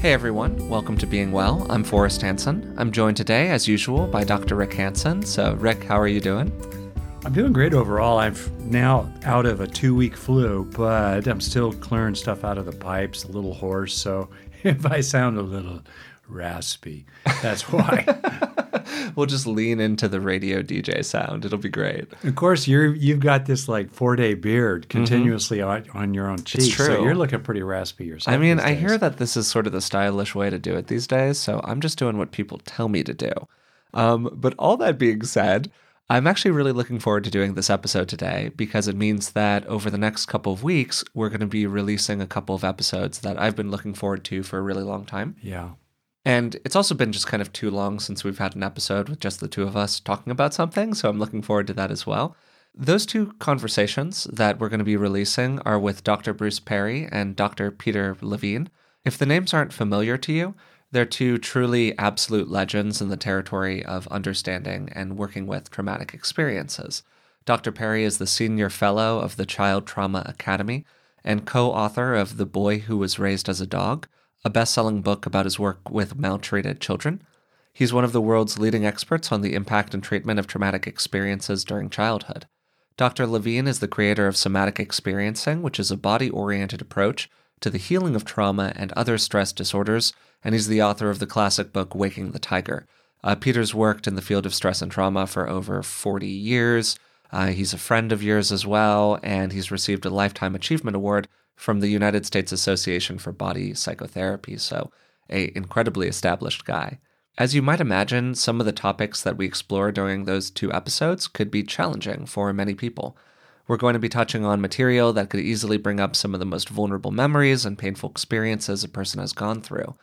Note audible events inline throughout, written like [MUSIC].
Hey everyone, welcome to Being Well. I'm Forrest Hanson. I'm joined today, as usual, by Dr. Rick Hanson. So, Rick, how are you doing? I'm doing great overall. I'm now out of a two week flu, but I'm still clearing stuff out of the pipes, a little hoarse. So [LAUGHS] if I sound a little raspy, that's why. [LAUGHS] we'll just lean into the radio DJ sound. It'll be great. Of course, you're you've got this like four day beard mm-hmm. continuously mm-hmm. on, on your own cheek. So you're looking pretty raspy yourself. I mean, I hear that this is sort of the stylish way to do it these days. So I'm just doing what people tell me to do. Um, but all that being said, I'm actually really looking forward to doing this episode today because it means that over the next couple of weeks, we're going to be releasing a couple of episodes that I've been looking forward to for a really long time. Yeah. And it's also been just kind of too long since we've had an episode with just the two of us talking about something. So I'm looking forward to that as well. Those two conversations that we're going to be releasing are with Dr. Bruce Perry and Dr. Peter Levine. If the names aren't familiar to you, they're two truly absolute legends in the territory of understanding and working with traumatic experiences. Dr. Perry is the senior fellow of the Child Trauma Academy and co author of The Boy Who Was Raised as a Dog, a best selling book about his work with maltreated children. He's one of the world's leading experts on the impact and treatment of traumatic experiences during childhood. Dr. Levine is the creator of somatic experiencing, which is a body oriented approach to the healing of trauma and other stress disorders and he's the author of the classic book Waking the Tiger. Uh, Peter's worked in the field of stress and trauma for over 40 years. Uh, he's a friend of yours as well, and he's received a Lifetime Achievement Award from the United States Association for Body Psychotherapy, so a incredibly established guy. As you might imagine, some of the topics that we explore during those two episodes could be challenging for many people. We're going to be touching on material that could easily bring up some of the most vulnerable memories and painful experiences a person has gone through.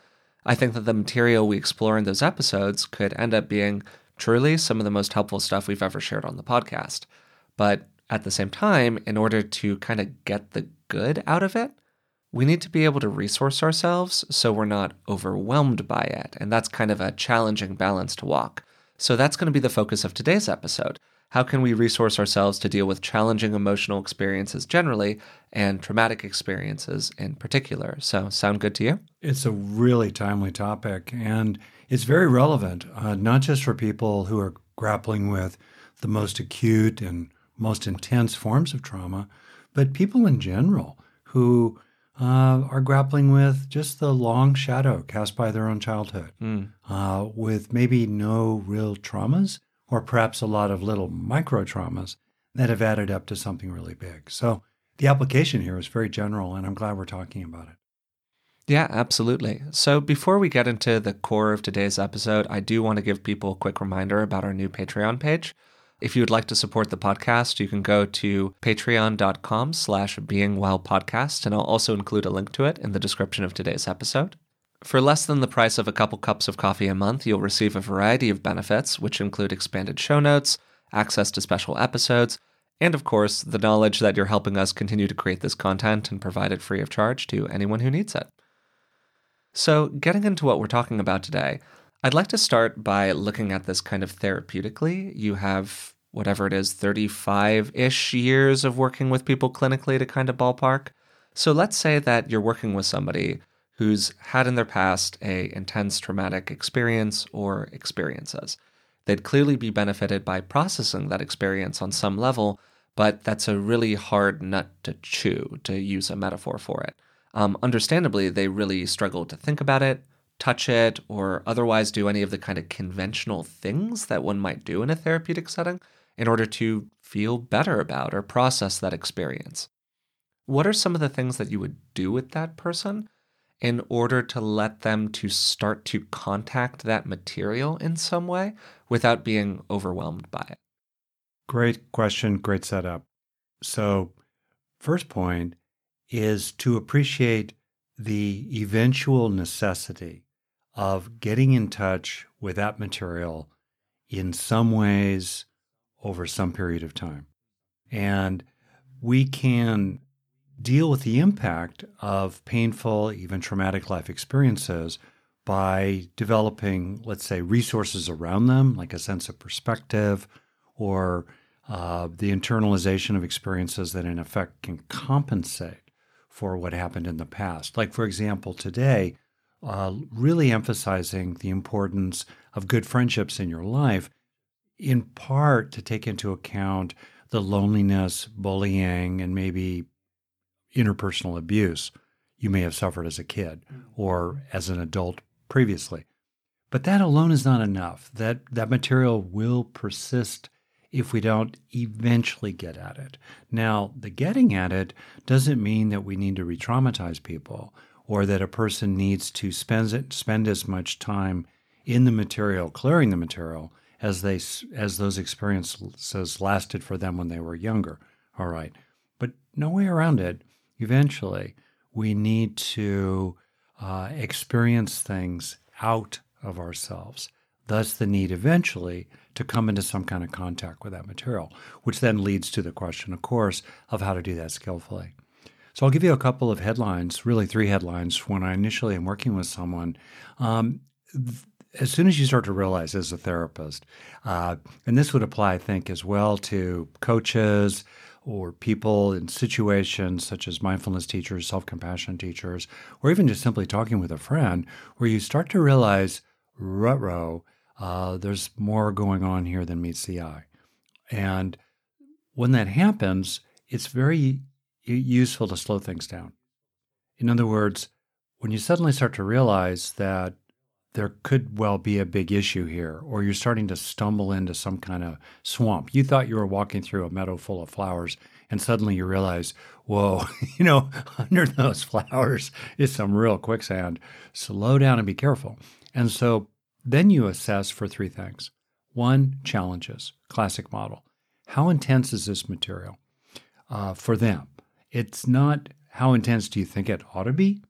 I think that the material we explore in those episodes could end up being truly some of the most helpful stuff we've ever shared on the podcast. But at the same time, in order to kind of get the good out of it, we need to be able to resource ourselves so we're not overwhelmed by it. And that's kind of a challenging balance to walk. So that's going to be the focus of today's episode. How can we resource ourselves to deal with challenging emotional experiences generally and traumatic experiences in particular? So, sound good to you? It's a really timely topic, and it's very relevant, uh, not just for people who are grappling with the most acute and most intense forms of trauma, but people in general who uh, are grappling with just the long shadow cast by their own childhood, mm. uh, with maybe no real traumas or perhaps a lot of little micro traumas that have added up to something really big. So the application here is very general, and I'm glad we're talking about it. Yeah, absolutely. So before we get into the core of today's episode, I do want to give people a quick reminder about our new Patreon page. If you would like to support the podcast, you can go to patreon.com slash beingwellpodcast, and I'll also include a link to it in the description of today's episode. For less than the price of a couple cups of coffee a month, you'll receive a variety of benefits, which include expanded show notes, access to special episodes, and of course, the knowledge that you're helping us continue to create this content and provide it free of charge to anyone who needs it. So, getting into what we're talking about today, I'd like to start by looking at this kind of therapeutically. You have whatever it is, 35 ish years of working with people clinically to kind of ballpark. So, let's say that you're working with somebody who's had in their past a intense traumatic experience or experiences. They'd clearly be benefited by processing that experience on some level, but that's a really hard nut to chew, to use a metaphor for it. Um, understandably, they really struggle to think about it, touch it, or otherwise do any of the kind of conventional things that one might do in a therapeutic setting in order to feel better about or process that experience. What are some of the things that you would do with that person in order to let them to start to contact that material in some way without being overwhelmed by it? Great question, great setup. So, first point is to appreciate the eventual necessity of getting in touch with that material in some ways over some period of time. And we can deal with the impact of painful, even traumatic life experiences by developing, let's say, resources around them, like a sense of perspective or uh, the internalization of experiences that, in effect, can compensate for what happened in the past. Like, for example, today, uh, really emphasizing the importance of good friendships in your life, in part to take into account the loneliness, bullying, and maybe interpersonal abuse you may have suffered as a kid or as an adult previously. But that alone is not enough. That that material will persist if we don't eventually get at it. Now, the getting at it doesn't mean that we need to re-traumatize people or that a person needs to spend spend as much time in the material, clearing the material, as they as those experiences lasted for them when they were younger. All right, but no way around it. Eventually, we need to uh, experience things out of ourselves. Thus, the need eventually to come into some kind of contact with that material, which then leads to the question, of course, of how to do that skillfully. So, I'll give you a couple of headlines, really three headlines, when I initially am working with someone. Um, as soon as you start to realize as a therapist, uh, and this would apply, I think, as well to coaches or people in situations such as mindfulness teachers, self compassion teachers, or even just simply talking with a friend, where you start to realize, rut uh, there's more going on here than meets the eye. And when that happens, it's very useful to slow things down. In other words, when you suddenly start to realize that there could well be a big issue here, or you're starting to stumble into some kind of swamp. You thought you were walking through a meadow full of flowers, and suddenly you realize, whoa, [LAUGHS] you know, [LAUGHS] under those flowers is some real quicksand. Slow down and be careful. And so then you assess for three things. One, challenges, classic model. How intense is this material uh, for them? It's not how intense do you think it ought to be?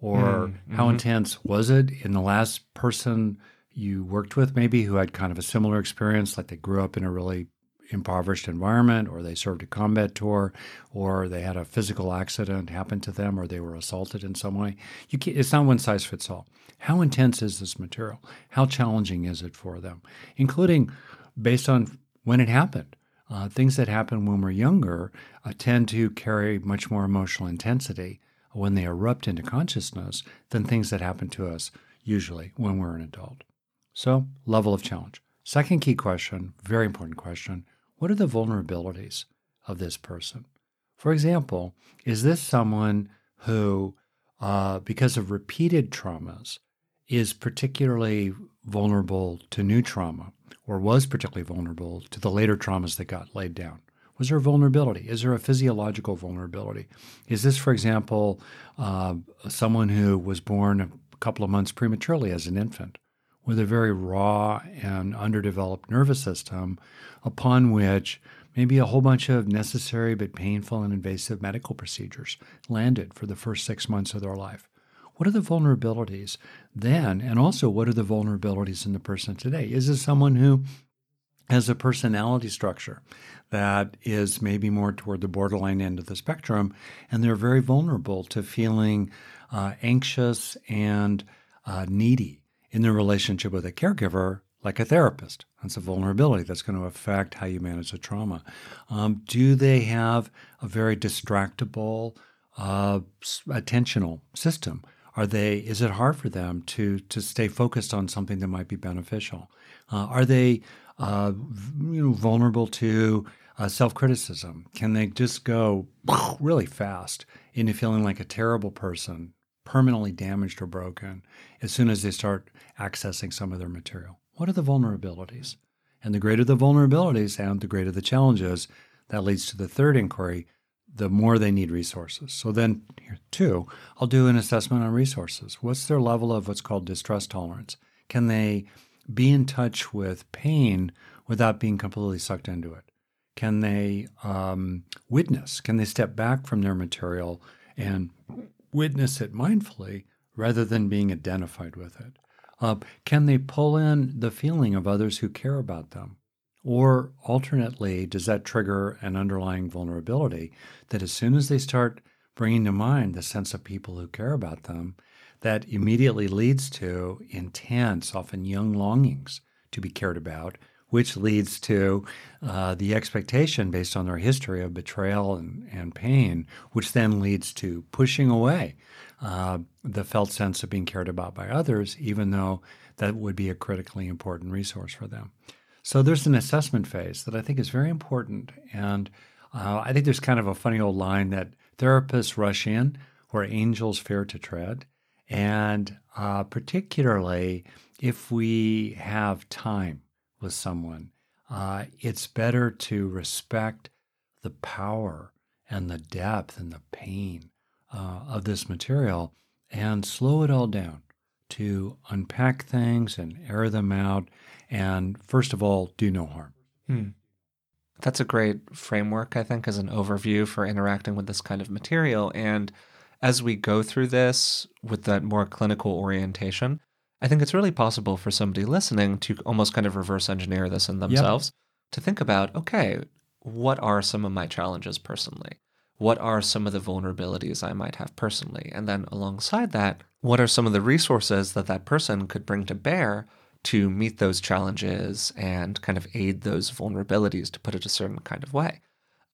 or mm-hmm. how intense was it in the last person you worked with maybe who had kind of a similar experience like they grew up in a really impoverished environment or they served a combat tour or they had a physical accident happen to them or they were assaulted in some way you it's not one size fits all how intense is this material how challenging is it for them including based on when it happened uh, things that happen when we're younger uh, tend to carry much more emotional intensity when they erupt into consciousness than things that happen to us usually when we're an adult. So, level of challenge. Second key question, very important question what are the vulnerabilities of this person? For example, is this someone who, uh, because of repeated traumas, is particularly vulnerable to new trauma or was particularly vulnerable to the later traumas that got laid down? Was there a vulnerability? Is there a physiological vulnerability? Is this, for example, uh, someone who was born a couple of months prematurely as an infant with a very raw and underdeveloped nervous system upon which maybe a whole bunch of necessary but painful and invasive medical procedures landed for the first six months of their life? What are the vulnerabilities then? And also, what are the vulnerabilities in the person today? Is this someone who has a personality structure that is maybe more toward the borderline end of the spectrum, and they're very vulnerable to feeling uh, anxious and uh, needy in their relationship with a caregiver, like a therapist. That's a vulnerability that's going to affect how you manage the trauma. Um, do they have a very distractible, uh, attentional system? Are they? Is it hard for them to to stay focused on something that might be beneficial? Uh, are they uh, you know, vulnerable to uh, self criticism? Can they just go [LAUGHS] really fast into feeling like a terrible person, permanently damaged or broken, as soon as they start accessing some of their material? What are the vulnerabilities? And the greater the vulnerabilities and the greater the challenges, that leads to the third inquiry the more they need resources. So then, here, two, I'll do an assessment on resources. What's their level of what's called distress tolerance? Can they be in touch with pain without being completely sucked into it? Can they um, witness? Can they step back from their material and witness it mindfully rather than being identified with it? Uh, can they pull in the feeling of others who care about them? Or alternately, does that trigger an underlying vulnerability that as soon as they start bringing to mind the sense of people who care about them, that immediately leads to intense, often young longings to be cared about, which leads to uh, the expectation based on their history of betrayal and, and pain, which then leads to pushing away uh, the felt sense of being cared about by others, even though that would be a critically important resource for them. So there's an assessment phase that I think is very important. And uh, I think there's kind of a funny old line that therapists rush in where angels fear to tread. And uh, particularly if we have time with someone, uh, it's better to respect the power and the depth and the pain uh, of this material and slow it all down to unpack things and air them out. And first of all, do no harm. Hmm. That's a great framework, I think, as an overview for interacting with this kind of material. And as we go through this with that more clinical orientation, I think it's really possible for somebody listening to almost kind of reverse engineer this in themselves yep. to think about okay, what are some of my challenges personally? What are some of the vulnerabilities I might have personally? And then alongside that, what are some of the resources that that person could bring to bear to meet those challenges and kind of aid those vulnerabilities, to put it a certain kind of way?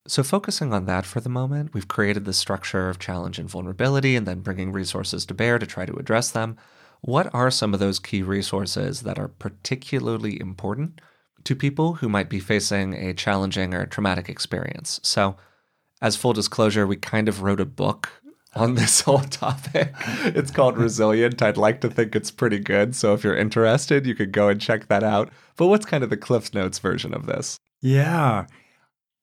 So, focusing on that for the moment, we've created the structure of challenge and vulnerability and then bringing resources to bear to try to address them. What are some of those key resources that are particularly important to people who might be facing a challenging or traumatic experience? So, as full disclosure, we kind of wrote a book on this [LAUGHS] whole topic. It's called Resilient. I'd like to think it's pretty good. So if you're interested, you could go and check that out. But what's kind of the Cliff's Notes version of this? Yeah.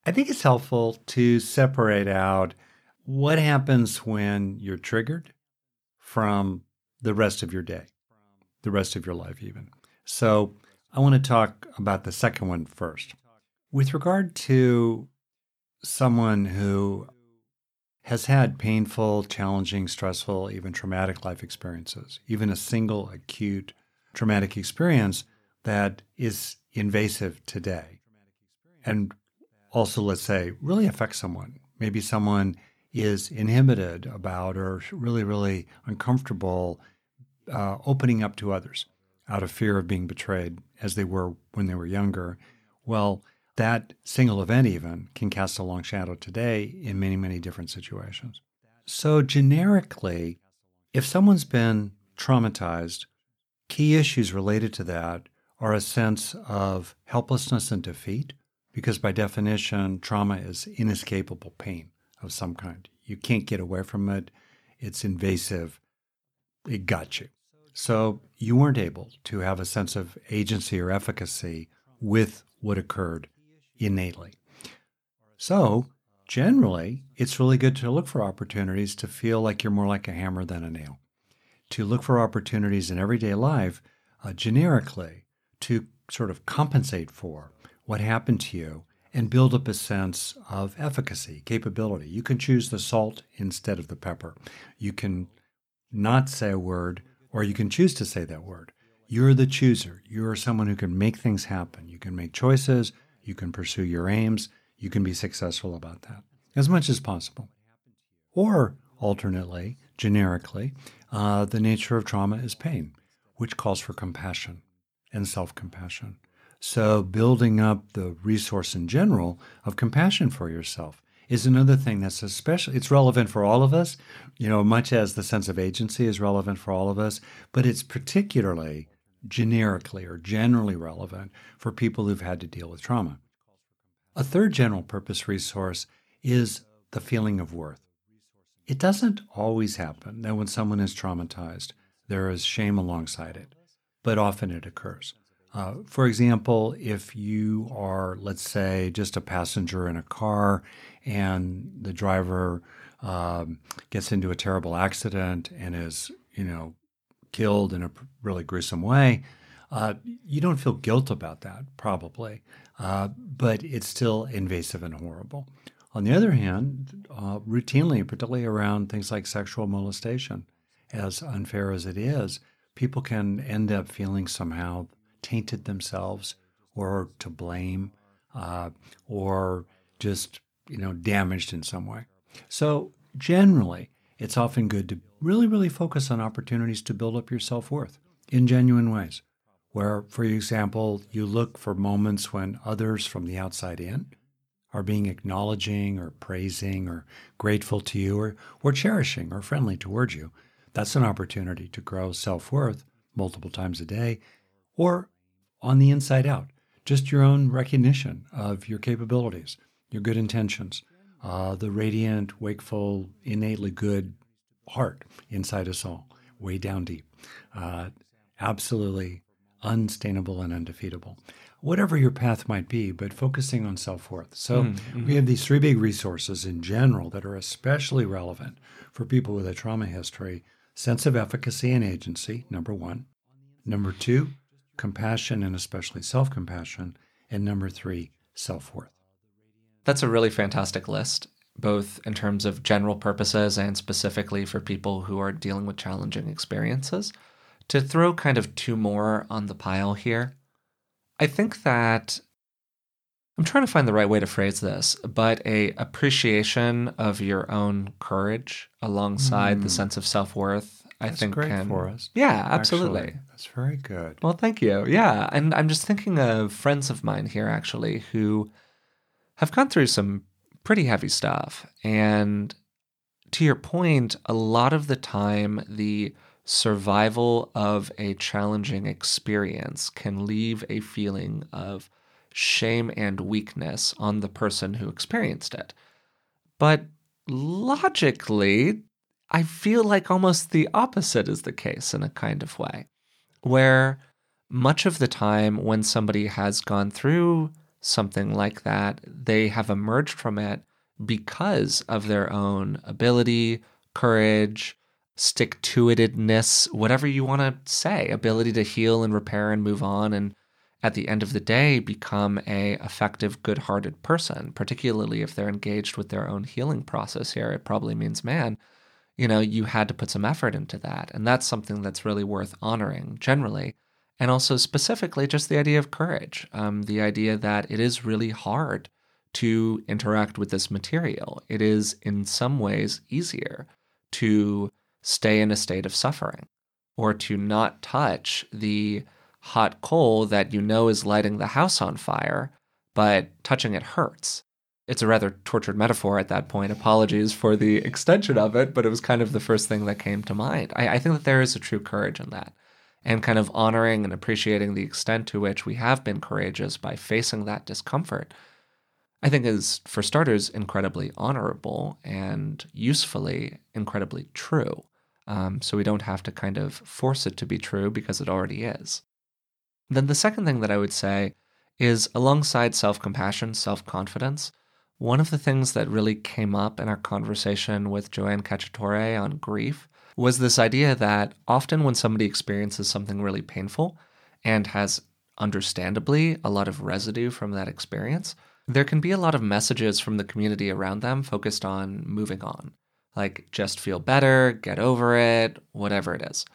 I think it's helpful to separate out what happens when you're triggered from the rest of your day, the rest of your life, even. So I want to talk about the second one first. With regard to someone who has had painful, challenging, stressful, even traumatic life experiences, even a single acute traumatic experience that is invasive today. And also, let's say, really affects someone. Maybe someone is inhibited about or really, really uncomfortable uh, opening up to others out of fear of being betrayed as they were when they were younger. Well, that single event even can cast a long shadow today in many, many different situations. So, generically, if someone's been traumatized, key issues related to that are a sense of helplessness and defeat, because by definition, trauma is inescapable pain of some kind. You can't get away from it, it's invasive, it got you. So you weren't able to have a sense of agency or efficacy with what occurred innately. So, generally, it's really good to look for opportunities to feel like you're more like a hammer than a nail, to look for opportunities in everyday life uh, generically to sort of compensate for what happened to you and build up a sense of efficacy, capability. You can choose the salt instead of the pepper. You can not say a word, or you can choose to say that word. You're the chooser. You're someone who can make things happen. You can make choices. You can pursue your aims. You can be successful about that as much as possible. Or, alternately, generically, uh, the nature of trauma is pain, which calls for compassion and self compassion. So, building up the resource in general of compassion for yourself is another thing that's especially it's relevant for all of us, you know, much as the sense of agency is relevant for all of us, but it's particularly generically or generally relevant for people who've had to deal with trauma. A third general purpose resource is the feeling of worth. It doesn't always happen that when someone is traumatized, there is shame alongside it, but often it occurs. Uh, for example, if you are, let's say, just a passenger in a car and the driver um, gets into a terrible accident and is, you know, killed in a really gruesome way, uh, you don't feel guilt about that, probably, uh, but it's still invasive and horrible. On the other hand, uh, routinely, particularly around things like sexual molestation, as unfair as it is, people can end up feeling somehow tainted themselves or to blame uh, or just you know damaged in some way. So generally, it's often good to really, really focus on opportunities to build up your self worth in genuine ways. where, for example, you look for moments when others from the outside in are being acknowledging or praising or grateful to you or, or cherishing or friendly towards you. That's an opportunity to grow self worth multiple times a day or on the inside out, just your own recognition of your capabilities, your good intentions, uh, the radiant, wakeful, innately good heart inside us all, way down deep. Uh, absolutely unstainable and undefeatable. Whatever your path might be, but focusing on self worth. So, mm-hmm. we have these three big resources in general that are especially relevant for people with a trauma history sense of efficacy and agency, number one. Number two, compassion and especially self compassion. And number three, self worth. That's a really fantastic list, both in terms of general purposes and specifically for people who are dealing with challenging experiences. To throw kind of two more on the pile here, I think that I'm trying to find the right way to phrase this, but a appreciation of your own courage alongside mm. the sense of self worth. I That's think great can, for us. Yeah, absolutely. Actually, that's very good. Well, thank you. Yeah, and I'm just thinking of friends of mine here actually who have gone through some pretty heavy stuff, and to your point, a lot of the time the survival of a challenging experience can leave a feeling of shame and weakness on the person who experienced it. But logically, I feel like almost the opposite is the case in a kind of way, where much of the time when somebody has gone through something like that, they have emerged from it because of their own ability, courage, stick to itedness, whatever you want to say, ability to heal and repair and move on and at the end of the day become a effective good-hearted person, particularly if they're engaged with their own healing process here. It probably means man, you know, you had to put some effort into that. And that's something that's really worth honoring generally. And also specifically just the idea of courage, um, the idea that it is really hard to interact with this material. It is in some ways easier to stay in a state of suffering or to not touch the hot coal that you know is lighting the house on fire, but touching it hurts. It's a rather tortured metaphor at that point. Apologies for the [LAUGHS] extension of it, but it was kind of the first thing that came to mind. I, I think that there is a true courage in that. And kind of honoring and appreciating the extent to which we have been courageous by facing that discomfort, I think is, for starters, incredibly honorable and usefully incredibly true. Um, so we don't have to kind of force it to be true because it already is. Then the second thing that I would say is alongside self compassion, self confidence, one of the things that really came up in our conversation with Joanne Cacciatore on grief was this idea that often when somebody experiences something really painful and has understandably a lot of residue from that experience, there can be a lot of messages from the community around them focused on moving on like just feel better, get over it, whatever it is.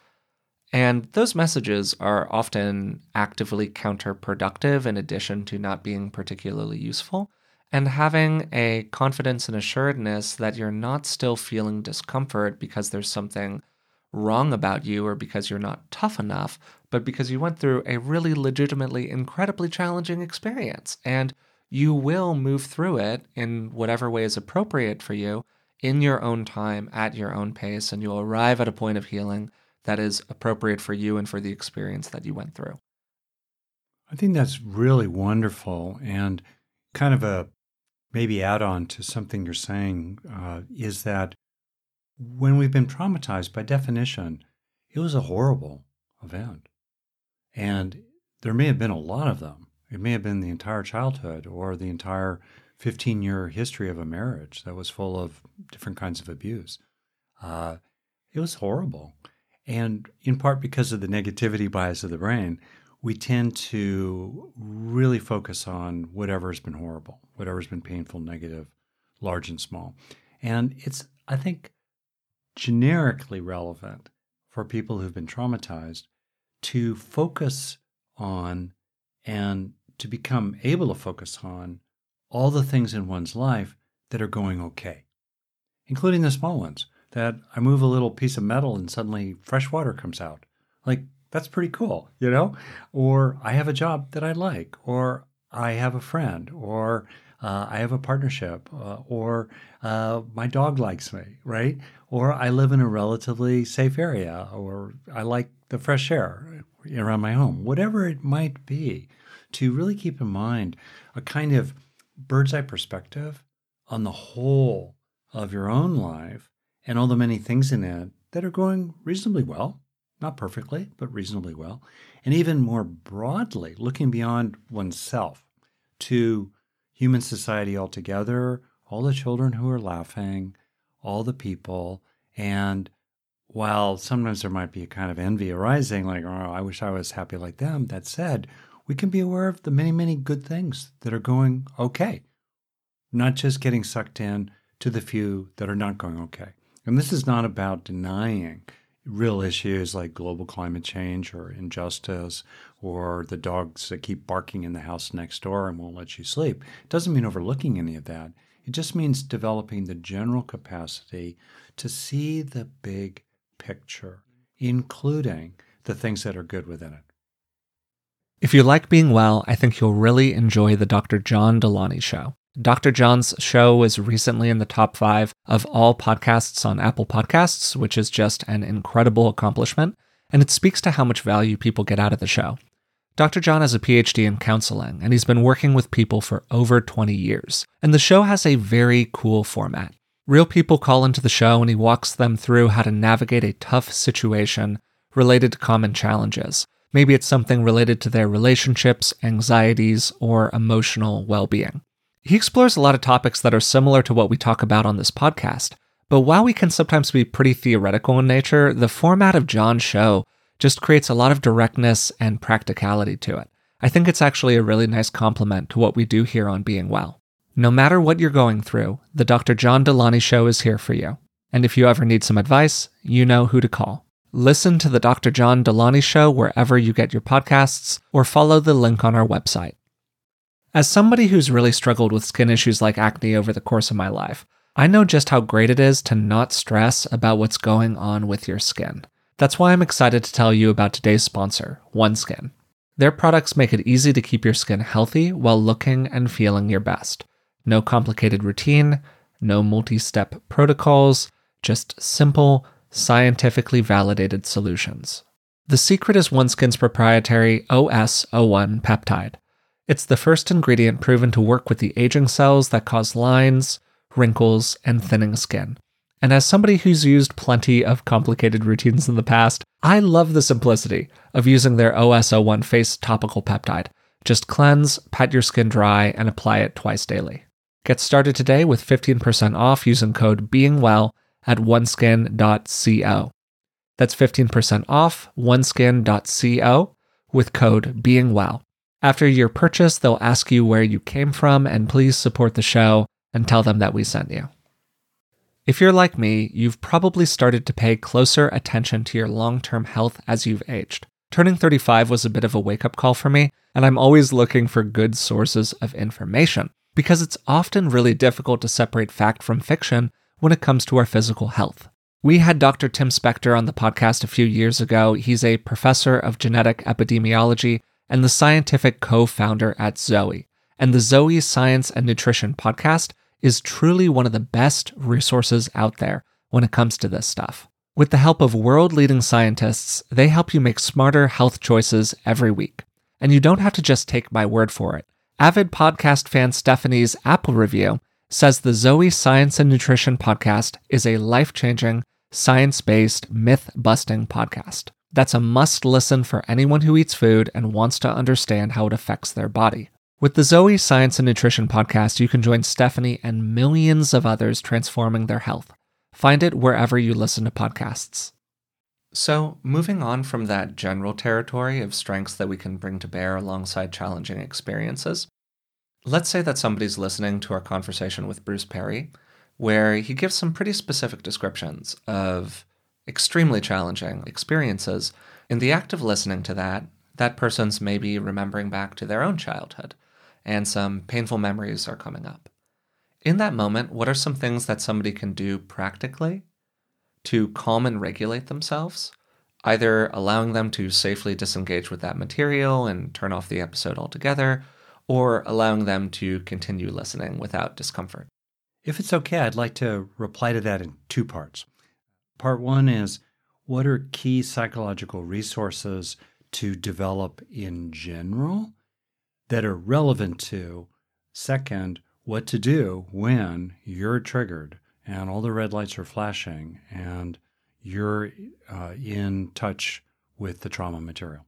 And those messages are often actively counterproductive in addition to not being particularly useful. And having a confidence and assuredness that you're not still feeling discomfort because there's something wrong about you or because you're not tough enough, but because you went through a really legitimately incredibly challenging experience. And you will move through it in whatever way is appropriate for you in your own time, at your own pace, and you'll arrive at a point of healing that is appropriate for you and for the experience that you went through. I think that's really wonderful and kind of a maybe add on to something you're saying uh, is that when we've been traumatized, by definition, it was a horrible event. And there may have been a lot of them. It may have been the entire childhood or the entire 15 year history of a marriage that was full of different kinds of abuse. Uh, it was horrible. And in part because of the negativity bias of the brain, we tend to really focus on whatever's been horrible, whatever's been painful, negative, large and small. And it's, I think, generically relevant for people who've been traumatized to focus on and to become able to focus on all the things in one's life that are going okay, including the small ones that I move a little piece of metal and suddenly fresh water comes out. Like, That's pretty cool, you know? Or I have a job that I like, or I have a friend, or uh, I have a partnership, uh, or uh, my dog likes me, right? Or I live in a relatively safe area, or I like the fresh air around my home, whatever it might be, to really keep in mind a kind of bird's eye perspective on the whole of your own life and all the many things in it that are going reasonably well, not perfectly, but reasonably well. And even more broadly, looking beyond oneself to human society altogether, all the children who are laughing, all the people. And while sometimes there might be a kind of envy arising, like, oh, I wish I was happy like them, that said, we can be aware of the many, many good things that are going okay, not just getting sucked in to the few that are not going okay. And this is not about denying real issues like global climate change or injustice or the dogs that keep barking in the house next door and won't let you sleep. It doesn't mean overlooking any of that. It just means developing the general capacity to see the big picture, including the things that are good within it. If you like being well, I think you'll really enjoy the Dr. John Delony show. Dr. John's show was recently in the top five of all podcasts on Apple Podcasts, which is just an incredible accomplishment, and it speaks to how much value people get out of the show. Dr. John has a PhD in counseling, and he's been working with people for over 20 years. And the show has a very cool format. Real people call into the show, and he walks them through how to navigate a tough situation related to common challenges. Maybe it's something related to their relationships, anxieties, or emotional well being. He explores a lot of topics that are similar to what we talk about on this podcast. But while we can sometimes be pretty theoretical in nature, the format of John's show just creates a lot of directness and practicality to it. I think it's actually a really nice complement to what we do here on Being Well. No matter what you're going through, the Dr. John Delony Show is here for you. And if you ever need some advice, you know who to call. Listen to the Dr. John Delony Show wherever you get your podcasts, or follow the link on our website. As somebody who's really struggled with skin issues like acne over the course of my life, I know just how great it is to not stress about what's going on with your skin. That's why I'm excited to tell you about today's sponsor, OneSkin. Their products make it easy to keep your skin healthy while looking and feeling your best. No complicated routine, no multi step protocols, just simple, scientifically validated solutions. The secret is OneSkin's proprietary OS01 peptide. It's the first ingredient proven to work with the aging cells that cause lines, wrinkles, and thinning skin. And as somebody who's used plenty of complicated routines in the past, I love the simplicity of using their OS01 face topical peptide. Just cleanse, pat your skin dry, and apply it twice daily. Get started today with 15% off using code BEINGWELL at oneskin.co. That's 15% off oneskin.co with code BEINGWELL. After your purchase, they'll ask you where you came from and please support the show and tell them that we sent you. If you're like me, you've probably started to pay closer attention to your long term health as you've aged. Turning 35 was a bit of a wake up call for me, and I'm always looking for good sources of information because it's often really difficult to separate fact from fiction when it comes to our physical health. We had Dr. Tim Spector on the podcast a few years ago. He's a professor of genetic epidemiology and the scientific co founder at Zoe. And the Zoe Science and Nutrition podcast is truly one of the best resources out there when it comes to this stuff. With the help of world leading scientists, they help you make smarter health choices every week. And you don't have to just take my word for it. Avid podcast fan Stephanie's Apple review says the Zoe Science and Nutrition podcast is a life changing, science based, myth busting podcast. That's a must listen for anyone who eats food and wants to understand how it affects their body. With the Zoe Science and Nutrition podcast, you can join Stephanie and millions of others transforming their health. Find it wherever you listen to podcasts. So, moving on from that general territory of strengths that we can bring to bear alongside challenging experiences, let's say that somebody's listening to our conversation with Bruce Perry, where he gives some pretty specific descriptions of extremely challenging experiences. In the act of listening to that, that person's maybe remembering back to their own childhood, and some painful memories are coming up. In that moment, what are some things that somebody can do practically to calm and regulate themselves either allowing them to safely disengage with that material and turn off the episode altogether, or allowing them to continue listening without discomfort. If it's okay, I'd like to reply to that in two parts. Part one is what are key psychological resources to develop in general that are relevant to? Second, what to do when you're triggered and all the red lights are flashing and you're uh, in touch with the trauma material.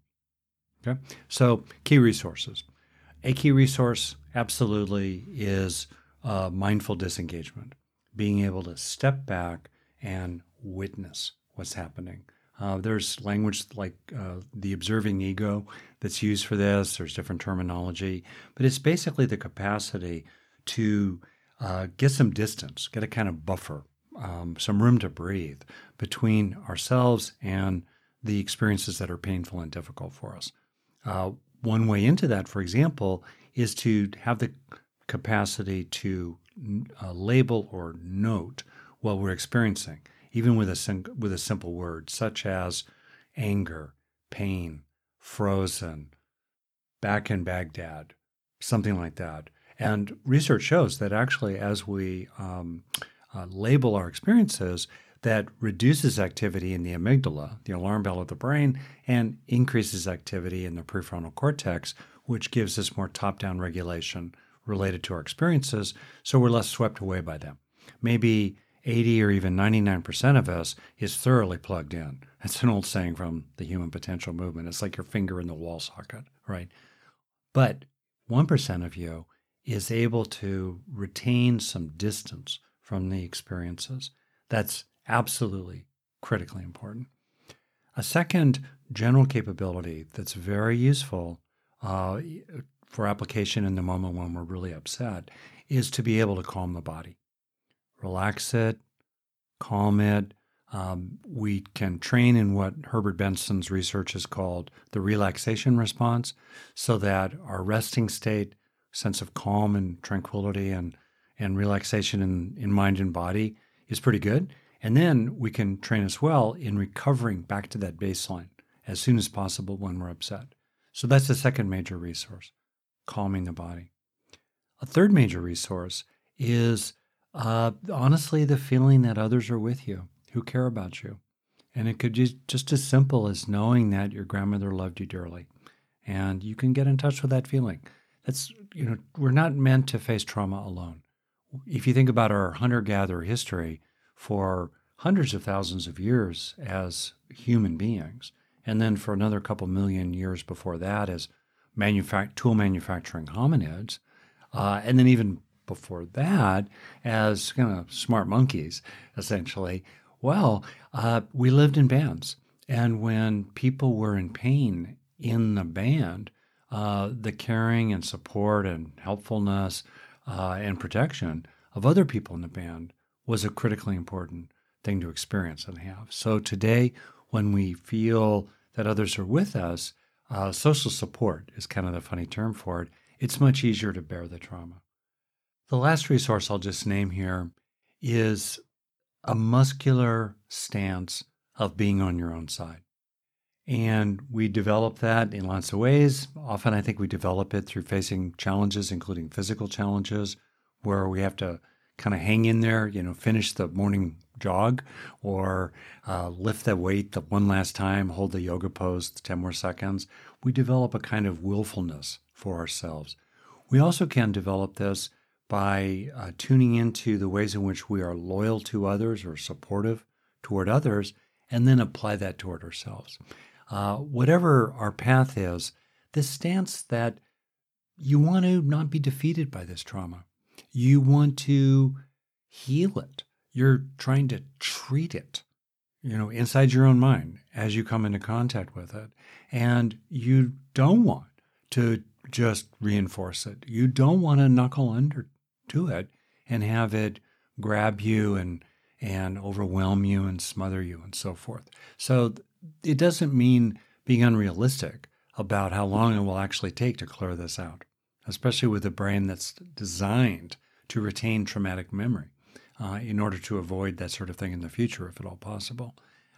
Okay, so key resources. A key resource absolutely is uh, mindful disengagement, being able to step back and witness what's happening. Uh, there's language like uh, the observing ego that's used for this. There's different terminology, but it's basically the capacity to uh, get some distance, get a kind of buffer, um, some room to breathe between ourselves and the experiences that are painful and difficult for us. Uh, one way into that, for example, is to have the capacity to uh, label or note what we're experiencing, even with a with a simple word such as anger, pain, frozen, back in Baghdad, something like that. And research shows that actually, as we um, uh, label our experiences, that reduces activity in the amygdala, the alarm bell of the brain, and increases activity in the prefrontal cortex, which gives us more top down regulation related to our experiences, so we're less swept away by them. Maybe 80 or even 99% of us is thoroughly plugged in. That's an old saying from the human potential movement. It's like your finger in the wall socket, right? But 1% of you is able to retain some distance from the experiences. That's absolutely critically important. A second general capability that's very useful uh, for application in the moment when we're really upset is to be able to calm the body, relax it, calm it. Um, we can train in what Herbert Benson's research is called the relaxation response, so that our resting state, sense of calm and tranquility and, and relaxation in, in mind and body is pretty good. And then we can train as well in recovering back to that baseline as soon as possible when we're upset. So that's the second major resource calming the body. A third major resource is uh, honestly the feeling that others are with you, who care about you. And it could be just as simple as knowing that your grandmother loved you dearly. And you can get in touch with that feeling. That's, you know, we're not meant to face trauma alone. If you think about our hunter gatherer history, for hundreds of thousands of years as human beings, and then for another couple million years before that as manufact- tool manufacturing hominids, uh, and then even before that as kind of smart monkeys, essentially. Well, uh, we lived in bands, and when people were in pain in the band, uh, the caring and support and helpfulness uh, and protection of other people in the band was a critically important thing to experience and have. So today, when we feel that others are with us, uh, social support is kind of the funny term for it. It's much easier to bear the trauma. The last resource I'll just name here is a muscular stance of being on your own side. And we develop that in lots of ways. Often, I think we develop it through facing challenges, including physical challenges, where we have to kind of hang in there, you know, finish the morning jog or uh, lift the weight the one last time, hold the yoga pose 10 more seconds. We develop a kind of willfulness for ourselves. We also can develop this by uh, tuning into the ways in which we are loyal to others or supportive toward others, and then apply that toward ourselves. Uh, whatever our path is, this stance that you want to not be defeated by this trauma. You want to heal it. You're trying to treat it, you know, inside your own mind as you come into contact with it. And you don't want to just reinforce it. You don't want to knuckle under to it and have it grab you and and overwhelm you and smother you and so forth. So it doesn't mean being unrealistic about how long it will actually take to clear this out especially with a brain that's designed to retain traumatic memory uh, in order to avoid that sort of thing in the future, if at all possible.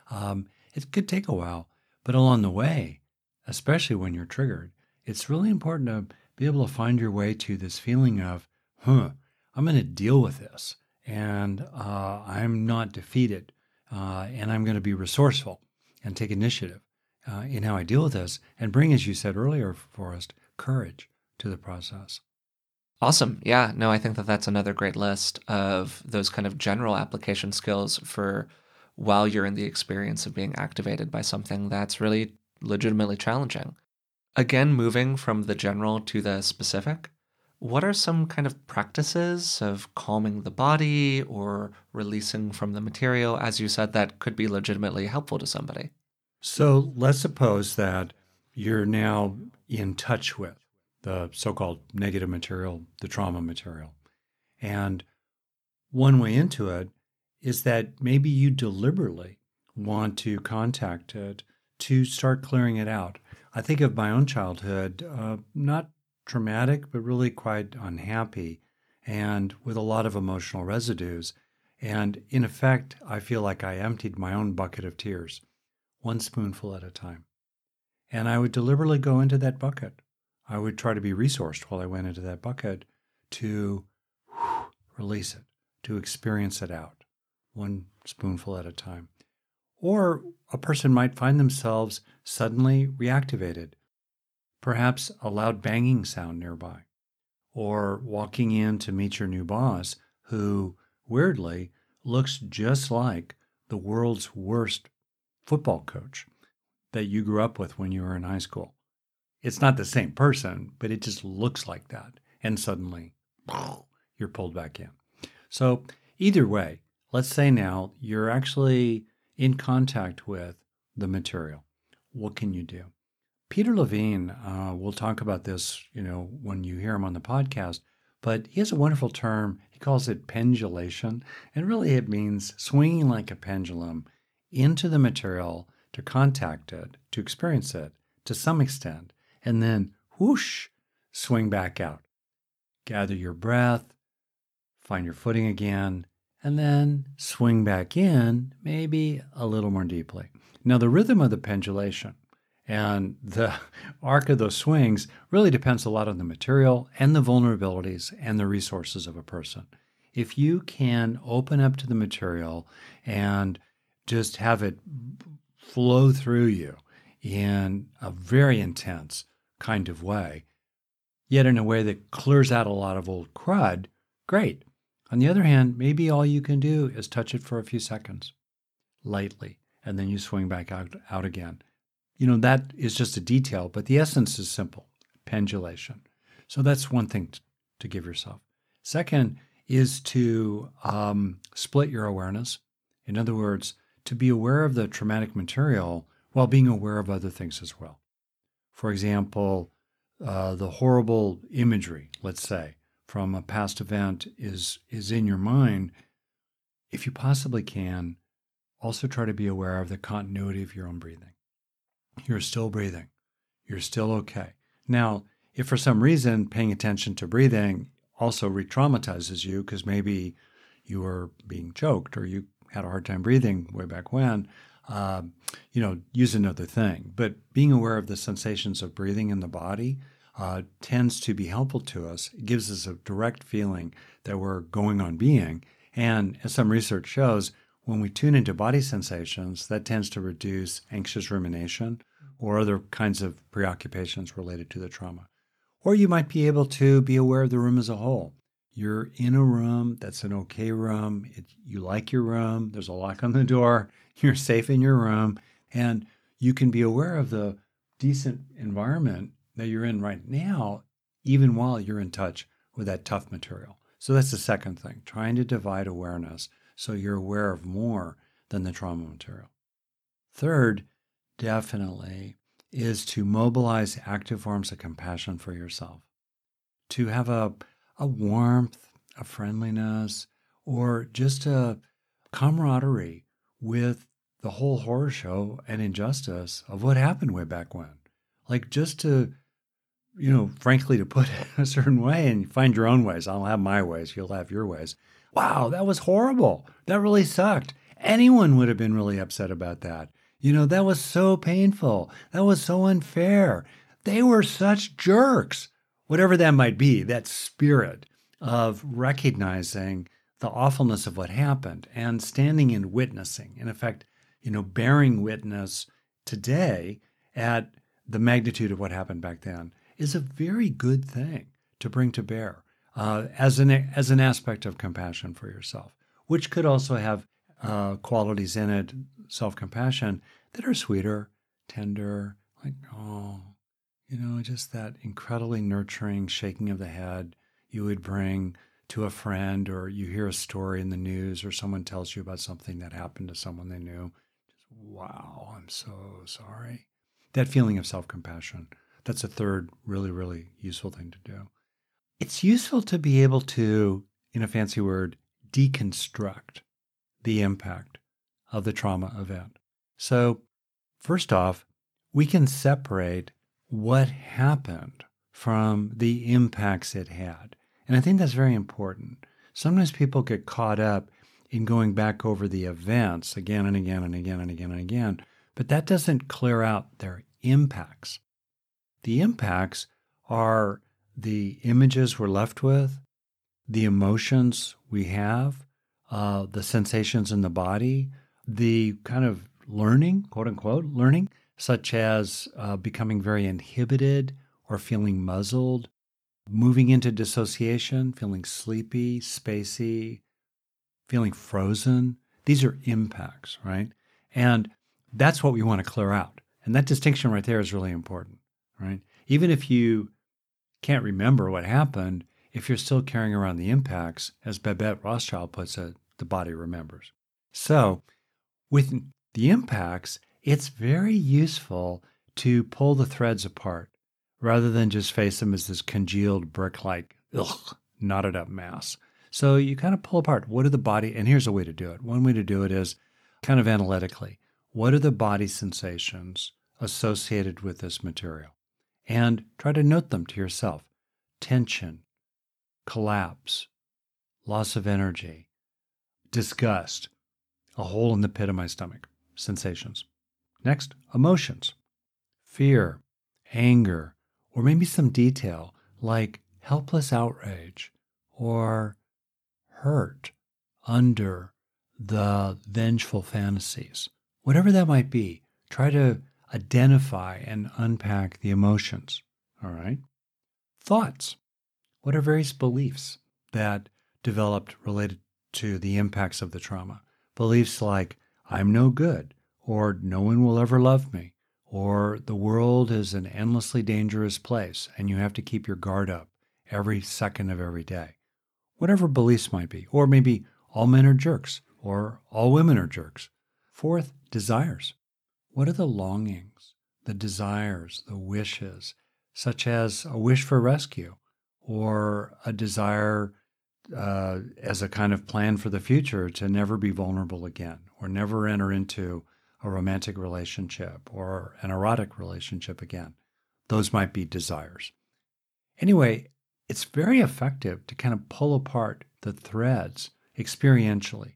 Um, It could take a while, but along the way, especially when you're triggered, it's really important to be able to find your way to this feeling of, huh, I'm going to deal with this and uh, I'm not defeated uh, and I'm going to be resourceful and take initiative uh, in how I deal with this and bring, as you said earlier, Forrest, courage to the process. Awesome. Yeah, no, I think that that's another great list of those kind of general application skills for while you're in the experience of being activated by something that's really legitimately challenging. Again, moving from the general to the specific, what are some kind of practices of calming the body or releasing from the material, as you said, that could be legitimately helpful to somebody? So let's suppose that you're now in touch with the so called negative material, the trauma material. And one way into it is that maybe you deliberately want to contact it to start clearing it out. I think of my own childhood, uh, not traumatic, but really quite unhappy and with a lot of emotional residues. And in effect, I feel like I emptied my own bucket of tears, one spoonful at a time. And I would deliberately go into that bucket. I would try to be resourced while I went into that bucket to release it, to experience it out, one spoonful at a time. Or a person might find themselves suddenly reactivated, perhaps a loud banging sound nearby, or walking in to meet your new boss who, weirdly, looks just like the world's worst football coach that you grew up with when you were in high school. It's not the same person, but it just looks like that. And suddenly, [LAUGHS] you're pulled back in. So, either way, let's say now you're actually in contact with the material. What can you do? Peter Levine, uh, we'll talk about this, you know, when you hear him on the podcast, but he has a wonderful term. He calls it pendulation. And really, it means swinging like a pendulum into the material to contact it, to experience it to some extent, and then whoosh, swing back out. Gather your breath, find your footing again, and then swing back in, maybe a little more deeply. Now, the rhythm of the pendulation and the [LAUGHS] arc of those swings really depends a lot on the material and the vulnerabilities and the resources of a person. If you can open up to the material and just have it flow through you in a very intense kind of way, yet in a way that clears out a lot of old crud, great. On the other hand, maybe all you can do is touch it for a few seconds, lightly, and then you swing back out, out again. You know, that is just a detail, but the essence is simple pendulation. So that's one thing t- to give yourself. Second is to um, split your awareness. In other words, to be aware of the traumatic material while being aware of other things as well. For example, uh, the horrible imagery, let's say, from a past event is is in your mind, if you possibly can, also try to be aware of the continuity of your own breathing. You're still breathing. You're still okay. Now, if for some reason paying attention to breathing also re traumatizes you because maybe you were being choked or you had a hard time breathing way back when, uh, you know, use another thing. But being aware of the sensations of breathing in the body uh, tends to be helpful to us. It gives us a direct feeling that we're going on being. And as some research shows, when we tune into body sensations, that tends to reduce anxious rumination or other kinds of preoccupations related to the trauma. Or you might be able to be aware of the room as a whole. You're in a room that's an okay room. It, you like your room. There's a lock on the door. [LAUGHS] You're safe in your room. And you can be aware of the decent environment that you're in right now, even while you're in touch with that tough material. So that's the second thing, trying to divide awareness so you're aware of more than the trauma material. Third, definitely, is to mobilize active forms of compassion for yourself, to have a, a warmth, a friendliness, or just a camaraderie with the whole horror show and injustice of what happened way back when. Like just to you know, frankly, to put [LAUGHS] it a certain way and find your own ways. I'll have my ways, you'll have your ways. Wow, that was horrible. That really sucked. Anyone would have been really upset about that. You know, that was so painful. That was so unfair. They were such jerks. Whatever that might be, that spirit of recognizing the awfulness of what happened and standing and witnessing, in effect, you know, bearing witness today at the magnitude of what happened back then is a very good thing to bring to bear uh, as an as an aspect of compassion for yourself, which could also have uh, qualities in it, self compassion that are sweeter, tender, like oh, you know, just that incredibly nurturing shaking of the head you would bring to a friend, or you hear a story in the news, or someone tells you about something that happened to someone they knew. Just wow, I'm so sorry. That feeling of self compassion. That's a third really, really useful thing to do. It's useful to be able to, in a fancy word, deconstruct the impact of the trauma event. So, first off, we can separate what happened from the impacts it had. And I think that's very important. Sometimes people get caught up in going back over the events again and again and again and again and again, but that doesn't clear out their impacts. The impacts are the images we're left with, the emotions we have, uh, the sensations in the body, the kind of learning, quote unquote, learning, such as uh, becoming very inhibited or feeling muzzled, moving into dissociation, feeling sleepy, spacey, feeling frozen. These are impacts, right? And that's what we want to clear out. And that distinction right there is really important, right? Even if you can't remember what happened, if you're still carrying around the impacts, as Babette Rothschild puts it, the body remembers. So, with the impacts, it's very useful to pull the threads apart rather than just face them as this congealed brick like, ugh, knotted up mass. So, you kind of pull apart what are the body, and here's a way to do it. One way to do it is kind of analytically. What are the body sensations associated with this material? And try to note them to yourself tension, collapse, loss of energy, disgust, a hole in the pit of my stomach, sensations. Next, emotions, fear, anger, or maybe some detail like helpless outrage or hurt under the vengeful fantasies whatever that might be, try to identify and unpack the emotions. All right. Thoughts. What are various beliefs that developed related to the impacts of the trauma? Beliefs like, I'm no good, or no one will ever love me, or the world is an endlessly dangerous place and you have to keep your guard up every second of every day. Whatever beliefs might be, or maybe all men are jerks, or all women are jerks. Fourth, desires. What are the longings, the desires, the wishes, such as a wish for rescue or a desire uh, as a kind of plan for the future to never be vulnerable again or never enter into a romantic relationship or an erotic relationship again? Those might be desires. Anyway, it's very effective to kind of pull apart the threads experientially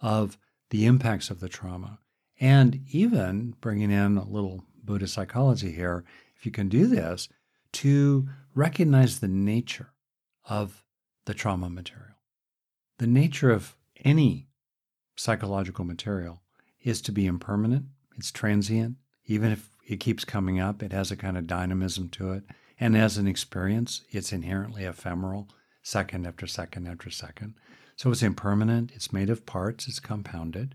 of the impacts of the trauma and even bringing in a little Buddhist psychology here, if you can do this, to recognize the nature of the trauma material. The nature of any psychological material is to be impermanent, it's transient. Even if it keeps coming up, it has a kind of dynamism to it. And as an experience, it's inherently ephemeral, second after second after second. So it's impermanent, it's made of parts, it's compounded.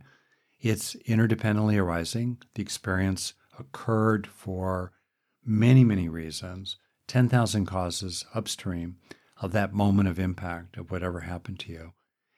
It's interdependently arising. The experience occurred for many, many reasons, 10,000 causes upstream of that moment of impact of whatever happened to you.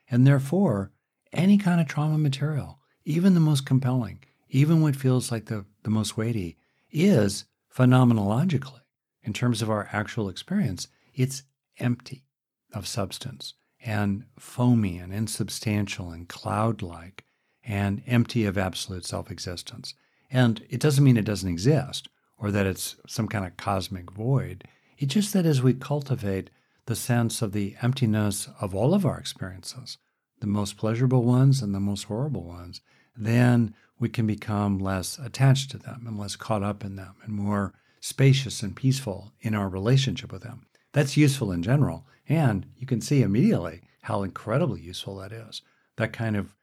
And therefore, any kind of trauma material, even the most compelling, even what feels like the, the most weighty, is phenomenologically, in terms of our actual experience, it's empty of substance and foamy and insubstantial and cloud like and empty of absolute self existence. And it doesn't mean it doesn't exist or that it's some kind of cosmic void. It's just that as we cultivate the sense of the emptiness of all of our experiences, the most pleasurable ones and the most horrible ones, then we can become less attached to them and less caught up in them and more spacious and peaceful in our relationship with them. That's useful in general. And you can see immediately how incredibly useful that is. That kind of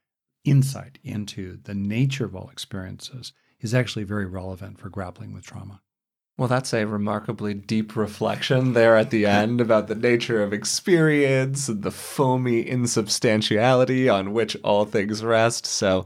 insight into the nature of all experiences is actually very relevant for grappling with trauma. Well, that's a remarkably deep reflection there at the end about the nature of experience and the foamy insubstantiality on which all things rest. So,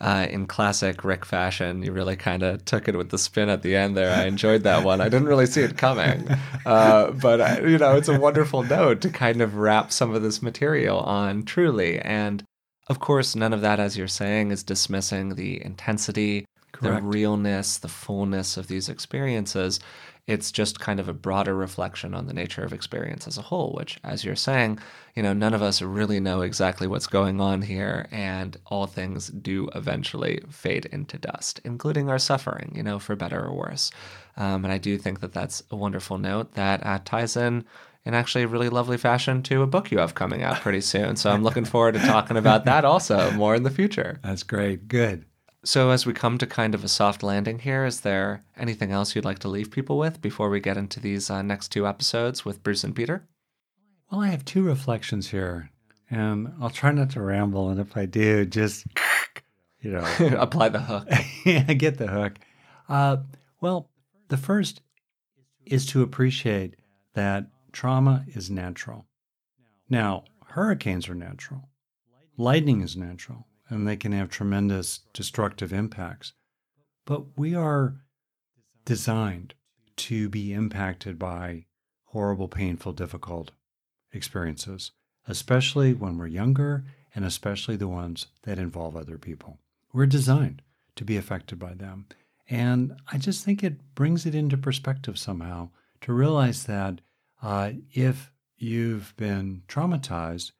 uh, in classic Rick fashion, you really kind of took it with the spin at the end there. I enjoyed that one. I didn't really see it coming, [LAUGHS] uh, but I, you know, it's a wonderful note to kind of wrap some of this material on truly. And of course, none of that, as you're saying, is dismissing the intensity Correct. the realness, the fullness of these experiences. It's just kind of a broader reflection on the nature of experience as a whole, which, as you're saying, you know, none of us really know exactly what's going on here, and all things do eventually fade into dust, including our suffering, you know, for better or worse. Um, and I do think that that's a wonderful note that uh, ties in in actually a really lovely fashion to a book you have coming out pretty soon. So I'm looking forward to talking about that also more in the future. That's great. Good. So, as we come to kind of a soft landing here, is there anything else you'd like to leave people with before we get into these uh, next two episodes with Bruce and Peter? Well, I have two reflections here, and I'll try not to ramble. And if I do, just, you know, [LAUGHS] apply the hook. [LAUGHS] yeah, get the hook. Uh, well, the first is to appreciate that trauma is natural. Now, hurricanes are natural, lightning is natural and they can have tremendous destructive impacts. But we are designed to be impacted by horrible, painful, difficult experiences, especially when we're younger and especially the ones that involve other people. We're designed to be affected by them. And I just think it brings it into perspective somehow to realize that uh, if you've been traumatized,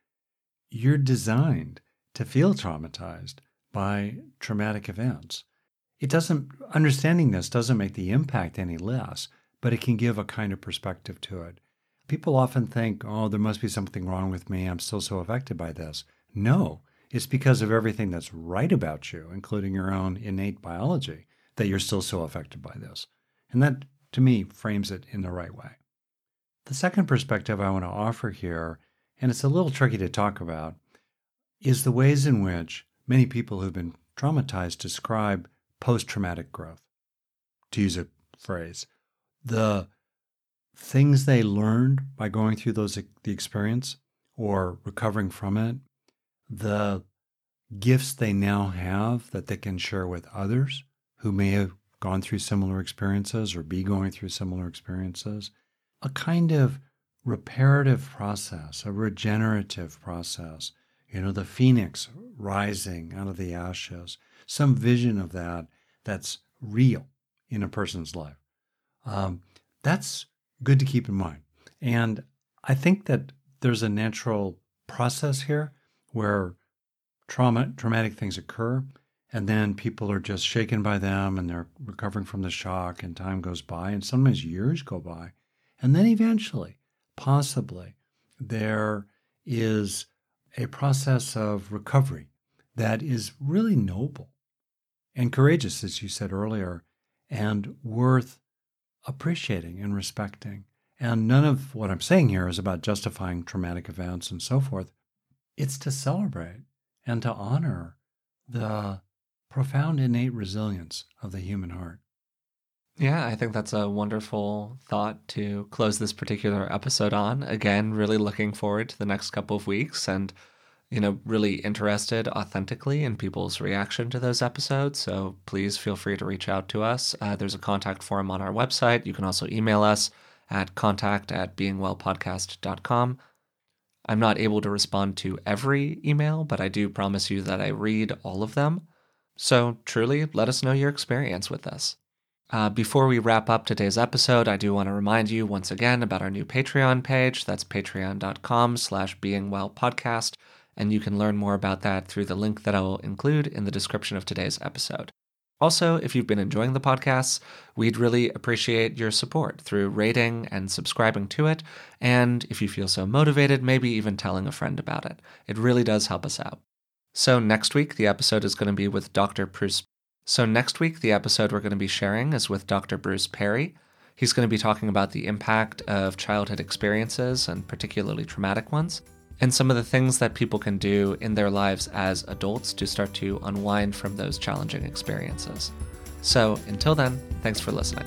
you're designed to feel traumatized by traumatic events. It doesn't, understanding this doesn't make the impact any less, but it can give a kind of perspective to it. People often think, oh, there must be something wrong with me. I'm still so affected by this. No, it's because of everything that's right about you, including your own innate biology, that you're still so affected by this. And that, to me, frames it in the right way. The second perspective I want to offer here, and it's a little tricky to talk about, is the ways in which many people who've been traumatized describe post traumatic growth, to use a phrase. The things they learned by going through those the experience or recovering from it, the gifts they now have that they can share with others who may have gone through similar experiences or be going through similar experiences, a kind of reparative process, a regenerative process you know, the phoenix rising out of the ashes, some vision of that that's real in a person's life. Um, that's good to keep in mind. And I think that there's a natural process here where trauma, traumatic things occur, and then people are just shaken by them and they're recovering from the shock, and time goes by, and sometimes years go by. And then eventually, possibly, there is a process of recovery that is really noble and courageous, as you said earlier, and worth appreciating and respecting. And none of what I'm saying here is about justifying traumatic events and so forth. It's to celebrate and to honor the profound innate resilience of the human heart. Yeah, I think that's a wonderful thought to close this particular episode on. Again, really looking forward to the next couple of weeks and, you know, really interested authentically in people's reaction to those episodes. So please feel free to reach out to us. Uh, there's a contact form on our website. You can also email us at contact at beingwellpodcast.com. I'm not able to respond to every email, but I do promise you that I read all of them. So truly, let us know your experience with this. Uh, before we wrap up today's episode, I do want to remind you once again about our new Patreon page. That's patreon.com slash beingwellpodcast, and you can learn more about that through the link that I will include in the description of today's episode. Also, if you've been enjoying the podcasts, we'd really appreciate your support through rating and subscribing to it, and if you feel so motivated, maybe even telling a friend about it. It really does help us out. So, next week, the episode is going to be with Dr. Bruce So, next week, the episode we're going to be sharing is with Dr. Bruce Perry. He's going to be talking about the impact of childhood experiences, and particularly traumatic ones, and some of the things that people can do in their lives as adults to start to unwind from those challenging experiences. So, until then, thanks for listening.